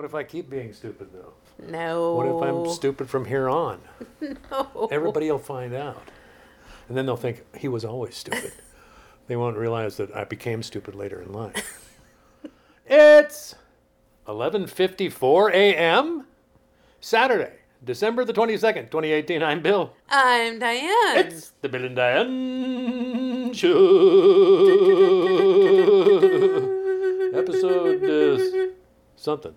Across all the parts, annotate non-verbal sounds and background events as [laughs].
What if I keep being stupid though? No. What if I'm stupid from here on? [laughs] No. Everybody will find out. And then they'll think he was always stupid. [laughs] they won't realize that I became stupid later in life. [laughs] it's 11:54 a.m. Saturday, December the 22nd, 2018. I'm Bill. I'm Diane. It's the Bill and Diane Show. Episode uh, something.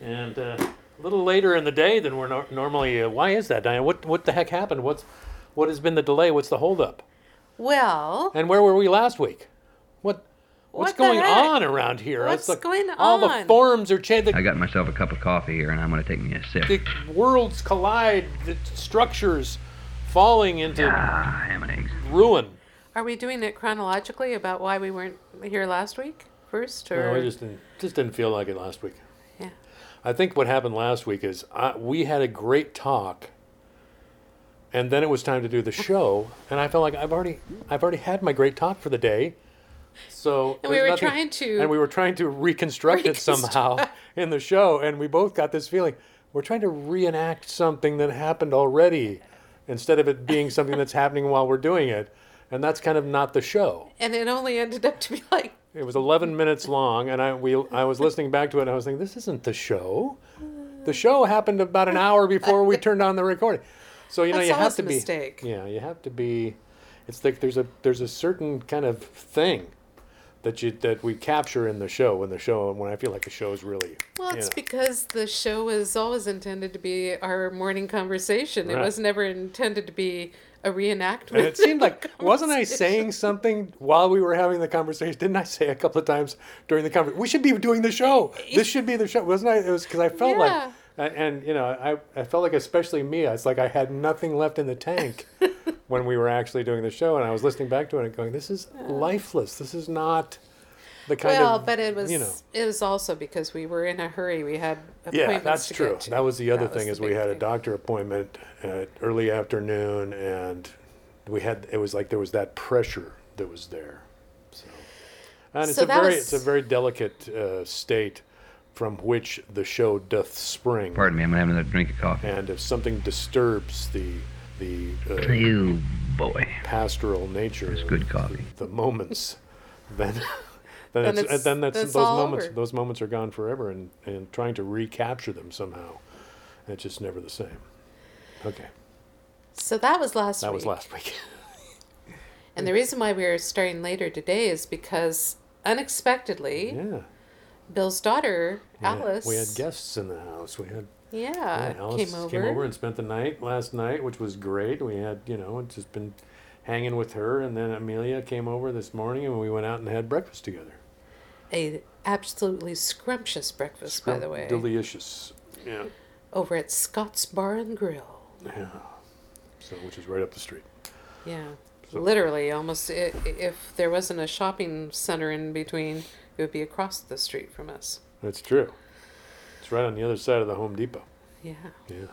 And uh, a little later in the day than we're nor- normally. Uh, why is that, Diane? What what the heck happened? What's what has been the delay? What's the holdup? well, And where were we last week? What what's What going heck? on around here? What's It's going All the on? forms are changed. I got myself a cup of coffee here, and I'm going to take me a sip. the worlds collide. The structures falling into Ah, ham and eggs. ruin. are we doing it chronologically about why we weren't here last week first, or No, I just didn't, just didn't feel like it last week. I think what happened last week is I, we had a great talk, and then it was time to do the show, and I felt like I've already I've already had my great talk for the day. So And we were trying to- and we were trying to reconstruct, it somehow in the show, and we both got this feeling we're trying to reenact something that happened already, instead of it being something that's happening while we're doing it, and that's kind of not the show. And it only ended up to be like, It was 11 minutes long, and I we I was listening back to it, and I was thinking, this isn't the show. The show happened about an hour before we turned on the recording. So you know That's you have to be mistake. yeah you have to be. It's like there's a there's a certain kind of thing that you that we capture in the show when the show when I feel like the show is really well, it's know. because the show was always intended to be our morning conversation. It was never intended to be a reenactment. And it seemed like wasn't I saying something while we were having the conversation? Didn't I say a couple of times during the conversation, we should be doing the show. This should be the show, wasn't I? It was because I felt Yeah. like, and- you know, I I felt like especially me, it's like I had nothing left in the tank [laughs] when we were actually doing the show, and I was listening back to it and going, this is lifeless. This is not the kind Well, of but it was you know. it was also because we were in a hurry. We had Yeah, that's to true. get to. That was the other That thing is we big had a doctor appointment at early afternoon, and we had it was like there was that pressure that was there. So, and it's So a very was- it's a very delicate uh, state from which the show doth spring. Pardon me, I'm going to have another drink of coffee. And if something disturbs the the uh, You boy. pastoral nature It's good coffee. the moments, [laughs] then then, Then it's, it's- then that's that's those moments over. those moments are gone forever, and and trying to recapture them somehow, it's just never the same. Okay, So that was last that week. was last week. [laughs] And the reason why we are starting later today is because unexpectedly, yeah, Bill's daughter yeah. Alice. We had guests in the house. We had Yeah, yeah, Alice Uh, came over. and spent the night last night, which was great. We had you know it's just been hanging with her, and then Amelia came over this morning, and we went out and had breakfast together. a absolutely scrumptious breakfast, by the way, delicious. Yeah, over at Scott's Bar and Grill. yeah. So which is right up the street. Yeah, So- literally almost. If there wasn't a shopping center in between, it would be across the street from us. That's true. It's right on the other side of the Home Depot. Yeah. Yeah.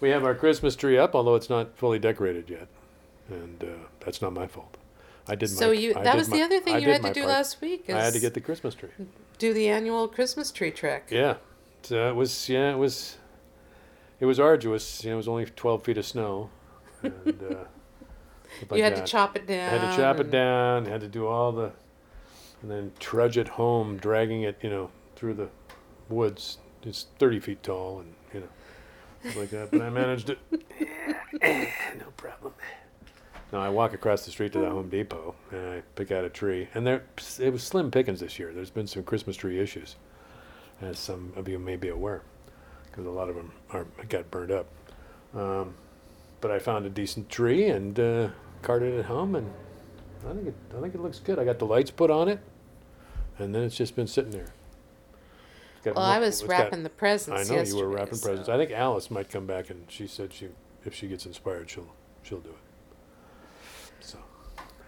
We have our Christmas tree up, although it's not fully decorated yet, and uh, that's not my fault. I did my. So you I that was my- the other thing I you had to do part. last week. Is I had to get the Christmas tree. do the annual Christmas tree trek. Yeah. So it was. Yeah, it was. It was arduous. You know, it was only 12 feet of snow, and uh, [laughs] like you had to chop it down. had to chop it down, had to do all the, and then trudge it home, dragging it, you know, through the woods. It's 30 feet tall, and you know, like that. But I managed it. [laughs] no problem. No, I walk across the street to the Home Depot and I pick out a tree, and there it was slim pickings this year. There's been some Christmas tree issues, as some of you may be aware, because a lot of them are got burned up. Um, but I found a decent tree and uh, carted it home, and I think it I think it looks good. I got the lights put on it, and then it's just been sitting there. Well, mo- I was it's got- wrapping the presents. I know you were wrapping so- presents. I think Alice might come back, and she said she if she gets inspired, she'll she'll do it.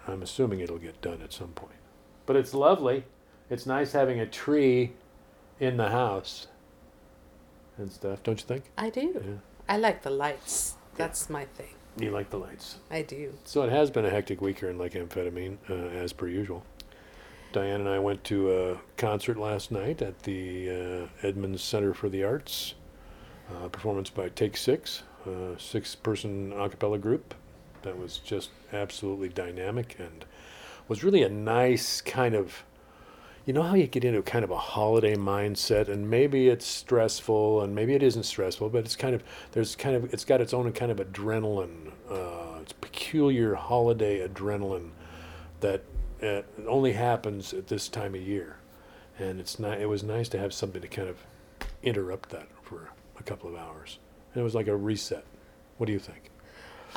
I'm assuming it'll get done at some point. But it's lovely. It's nice having a tree in the house and stuff, don't you think? I do. Yeah. I like the lights. That's my thing. You like the lights. I do. So it has been a hectic week here in Lake Amphetamine, uh, as per usual. Diane and I went to a concert last night at the uh, Edmonds Center for the Arts. Uh, performance by Take Six, a six-person a cappella group that was just absolutely dynamic and was really a nice kind of you know how you get into kind of a holiday mindset and maybe it's stressful and maybe it isn't stressful but it's kind of there's kind of it's got its own kind of adrenaline uh, it's peculiar holiday adrenaline that uh, only happens at this time of year. And it's not it was nice to have something to kind of interrupt that for a couple of hours. And it was like a reset. What do you think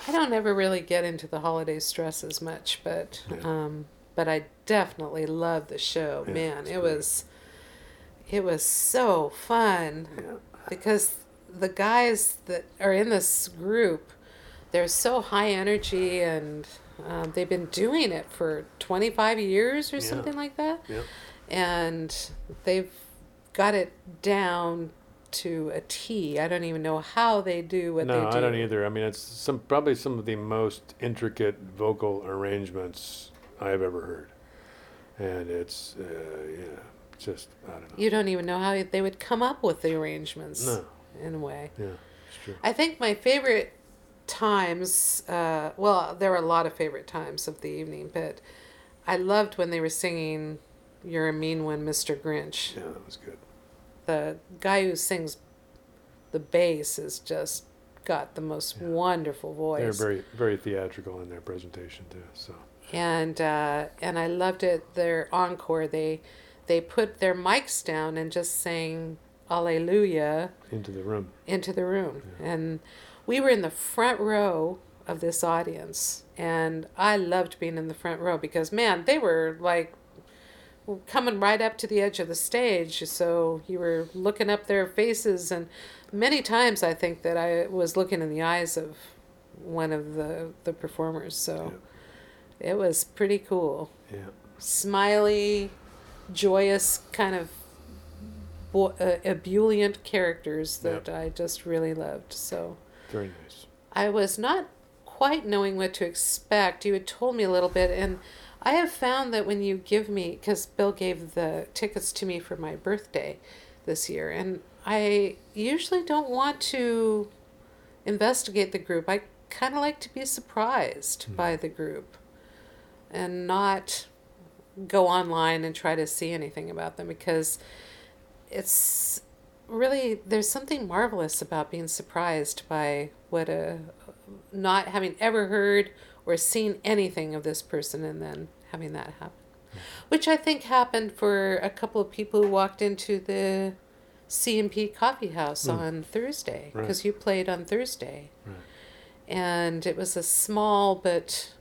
I don't ever really get into the holiday stress as much, but Yeah. um, but I definitely love the show. Yeah, Man, it was it was so fun yeah because the guys that are in this group, they're so high energy and um, they've been doing it for 25 years or something like that. yeah And they've got it down to a T. I don't even know how they do what no, they do. No, I don't either. I mean, it's some probably some of the most intricate vocal arrangements I've ever heard, and it's uh, yeah, just I don't know. You don't even know how they would come up with the arrangements No, in a way. yeah, it's true. I think my favorite times, uh, well, there were a lot of favorite times of the evening, but I loved when they were singing You're a Mean One, Mr. Grinch. Yeah, that was good. The guy who sings the bass has just got the most Yeah. wonderful voice. They're very very theatrical in their presentation too. So and uh, and I loved it. Their encore, they they put their mics down and just sang Alleluia into the room. into the room, and we were in the front row of this audience, and I loved being in the front row because man, they were like coming right up to the edge of the stage, so you were looking up their faces, and many times I think that I was looking in the eyes of one of the the performers, so. It was pretty cool. Yeah, Smiley, joyous, kind of bo- uh, ebullient characters that I just really loved. So very nice. I was not quite knowing what to expect. You had told me a little bit, and I have found that when you give me, because Bill gave the tickets to me for my birthday this year, and I usually don't want to investigate the group. I kind of like to be surprised hmm. by the group and not go online and try to see anything about them because it's really there's something marvelous about being surprised by what a not having ever heard or seen anything of this person and then having that happen which i think happened for a couple of people who walked into the c&p coffee house Mm. on thursday Right. because you played on thursday Right. and it was a small but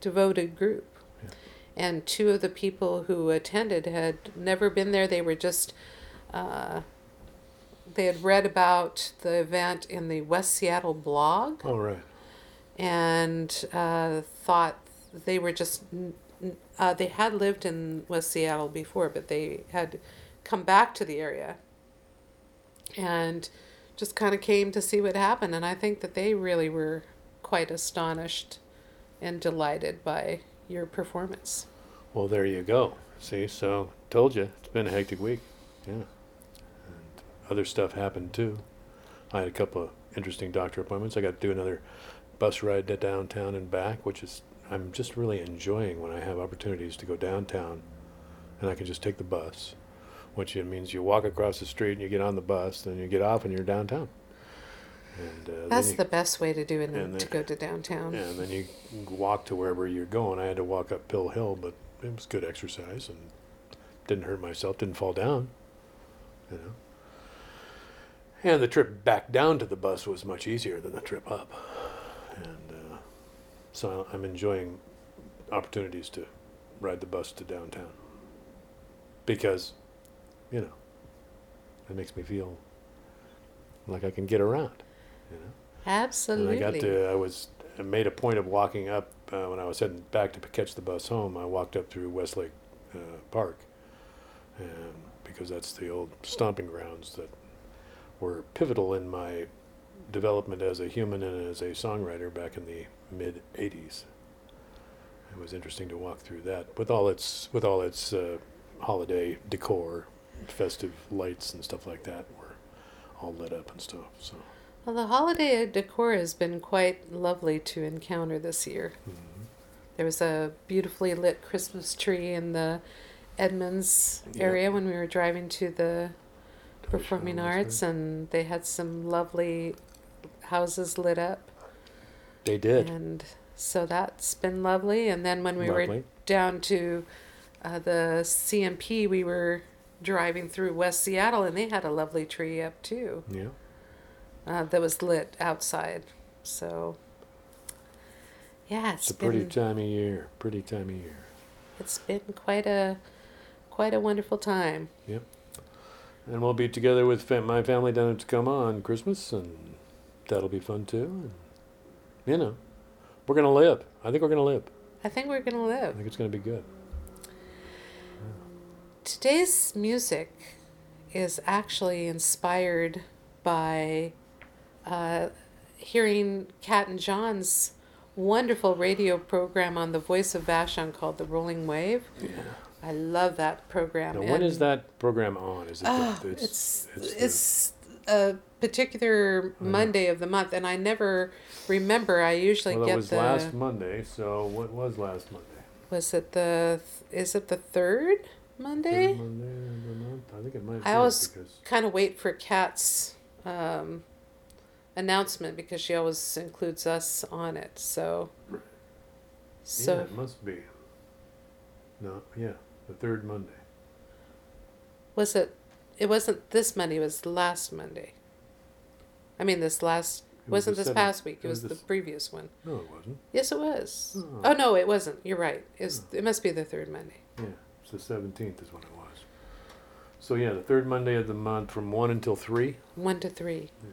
devoted group Yeah. and two of the people who attended had never been there they were just uh, they had read about the event in the West Seattle blog All right. and uh, thought they were just uh, they had lived in West Seattle before, but they had come back to the area and just kind of came to see what happened. And I think that they really were quite astonished and delighted by your performance. Well, there you go. See, so told you it's been a hectic week. Yeah, and other stuff happened too. I had a couple of interesting doctor appointments. I got to do another bus ride to downtown and back, which is I'm just really enjoying when I have opportunities to go downtown, and I can just take the bus, which it means you walk across the street and you get on the bus, then you get off and you're downtown. And uh, That's you- the best way to do it and to go to downtown. yeah, and then you walk to wherever you're going. I had to walk up Pill Hill, but it was good exercise and didn't hurt myself, didn't fall down, you know. And the trip back down to the bus was much easier than the trip up. So I'm enjoying opportunities to ride the bus to downtown because, you know, it makes me feel like I can get around, you know. Absolutely. And I got to, I was, I made a point of walking up, uh, when I was heading back to catch the bus home, I walked up through Westlake uh, Park. And because that's the old stomping grounds that were pivotal in my development as a human and as a songwriter back in the mid 80s. it was interesting to walk through that with all its with all its uh, holiday decor, festive lights and stuff like that were all lit up and stuff. So Well, the holiday decor has been quite lovely to encounter this year. mhm. There was a beautifully lit Christmas tree in the Edmonds Yeah. area when we were driving to the performing arts, right. and they had some lovely houses lit up. They did. And so that's been lovely. And then when we were down to uh, the C&P, we were driving through West Seattle, and they had a lovely tree up too Yeah. uh, that was lit outside. So, yeah, It's it's a pretty time of year. Pretty time of year. it's been quite a quite a wonderful time. Yep. And we'll be together with fam- my family down in Tacoma on Christmas, and that'll be fun too. You know, we're gonna live. I think we're gonna live. I think we're gonna live. I think it's gonna be good. Today's music is actually inspired by uh, hearing Kat and John's wonderful radio program on the Voice of Vashon called The Rolling Wave. Yeah. I love that program. Now, when is and- that program on? Is it? Oh, the, it's it's it's, the- a particular Monday of the month, and I never remember. I usually well, it get was the. last Monday. So what was last Monday? Was it the? Is it the third Monday? Third Monday of the month. I think it might. I always because kind of wait for Kat's um, announcement because she always includes us on it. So. yeah, So it must be. No, yeah, the third Monday. was it? It wasn't this Monday. It was last Monday. I mean, this last It was wasn't the this seventh- past week. It, it was, was the previous one. No, it wasn't. Yes, it was. Oh. Oh no, it wasn't. You're right. It's it must be the third Monday. Yeah, it's the seventeenth is when it was. So yeah, the third Monday of the month from one until three, One to three. Yeah.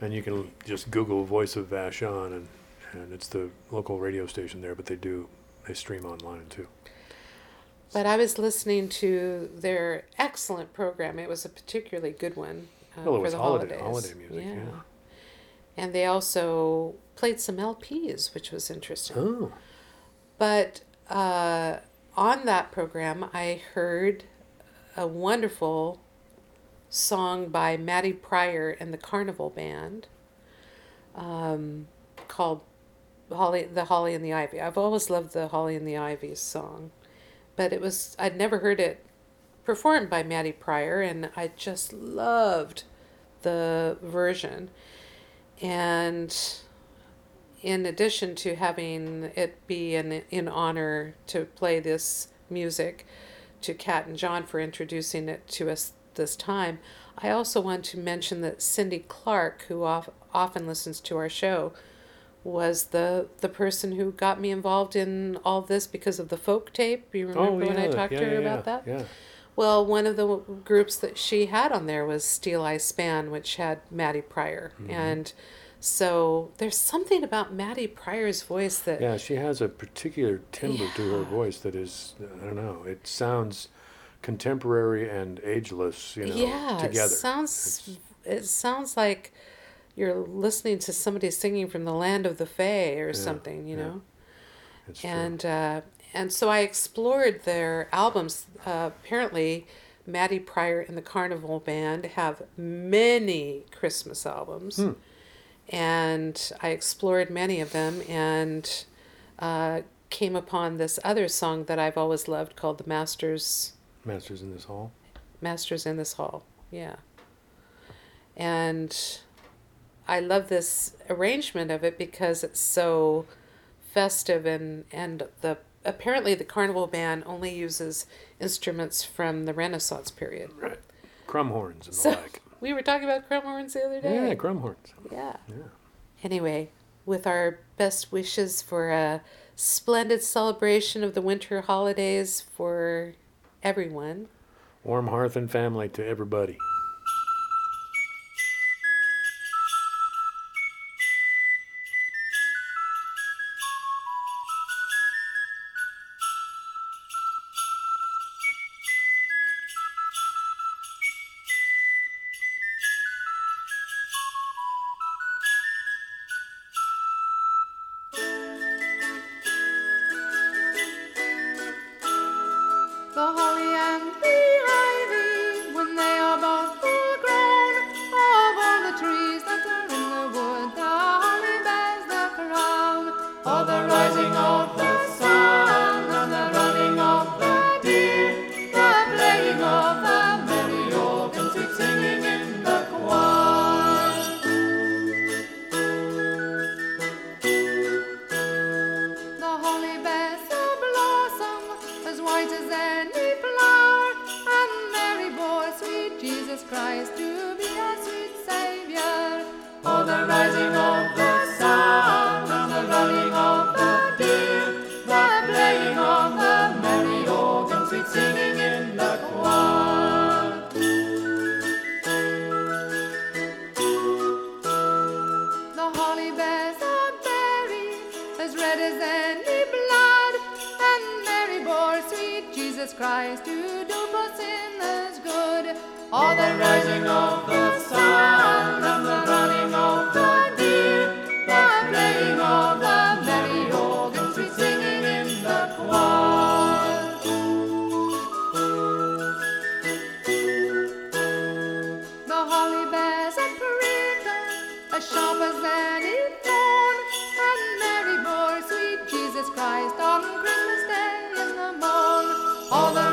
and you can just Google Voice of Vashon, and and it's the local radio station there, but they do they stream online too. But I was listening to their excellent program. It was a particularly good one uh, Well, it was holiday- holidays. holiday music, yeah. And they also played some LPs, which was interesting. Oh, But uh, on that program, I heard a wonderful song by Maddy Prior and the Carnival Band um, called Holly, the Holly and the Ivy. I've always loved the Holly and the Ivy song, but it was I'd never heard it performed by Maddy Prior, and I just loved the version. And in addition to having it be an in honor to play this music to Kat and John for introducing it to us this time, I also want to mention that Cindy Clark, who of, often listens to our show, was the the person who got me involved in all this because of the folk tape. You oh, remember oh yeah, when I talked yeah, to her yeah, about that? Yeah, Well, one of the groups that she had on there was Steeleye Span, which had Maddy Prior. Mm-hmm. And so there's something about Maddy Prior's voice that yeah. She has a particular timbre to her voice that is I don't know. It sounds contemporary and ageless. You know, yeah, together. it sounds it sounds like you're listening to somebody singing from the land of the Fae or Yeah, something, you yeah. know. And uh, and so I explored their albums. Uh, apparently, Maddy Prior and the Carnival Band have many Christmas albums, Hmm. and I explored many of them and uh, came upon this other song that I've always loved called "The Masters." Masters in this hall. Masters in this hall. Yeah. And I love this arrangement of it because it's so festive and and the apparently the carnival band only uses instruments from the Renaissance period. Right. Crumhorns and So the like. [laughs] we were talking about crumhorns the other day. Yeah, crumhorns. Yeah. Yeah. Anyway, with our best wishes for a splendid celebration of the winter holidays for everyone. Warm hearth and family to everybody. To do for sinners good. All the rising of the sun and the running of the deer, the playing of the merry organ, sweet singing in the choir. The holly bears a prickle, as sharp as any thorn, and Mary bore sweet Jesus Christ on Christmas Day in the morn. Oh, the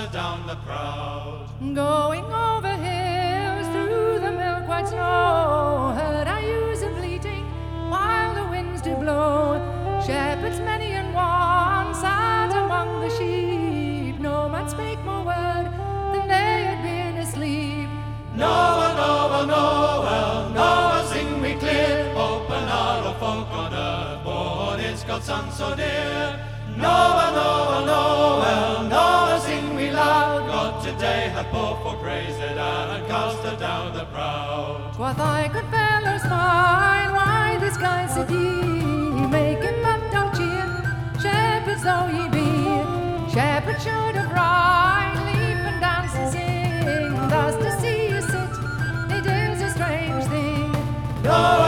and down the proud. Going over hills through the milk white snow, heard I use a bleating while the winds do blow. Shepherds many and one sat among the sheep. No man spake more word than they had been asleep. Noel, Noel, Noel, Noel, sing we clear. And all folk on earth born is God's son so dear. Noel, Noel, Noel, the poor for praise and cast down the proud. What I, good fellows fine, why this kind ye? Making love don't cheer, shepherds though ye be. Shepherds should have right, leap and dance and sing. Thus to see you sit, it is a strange thing. No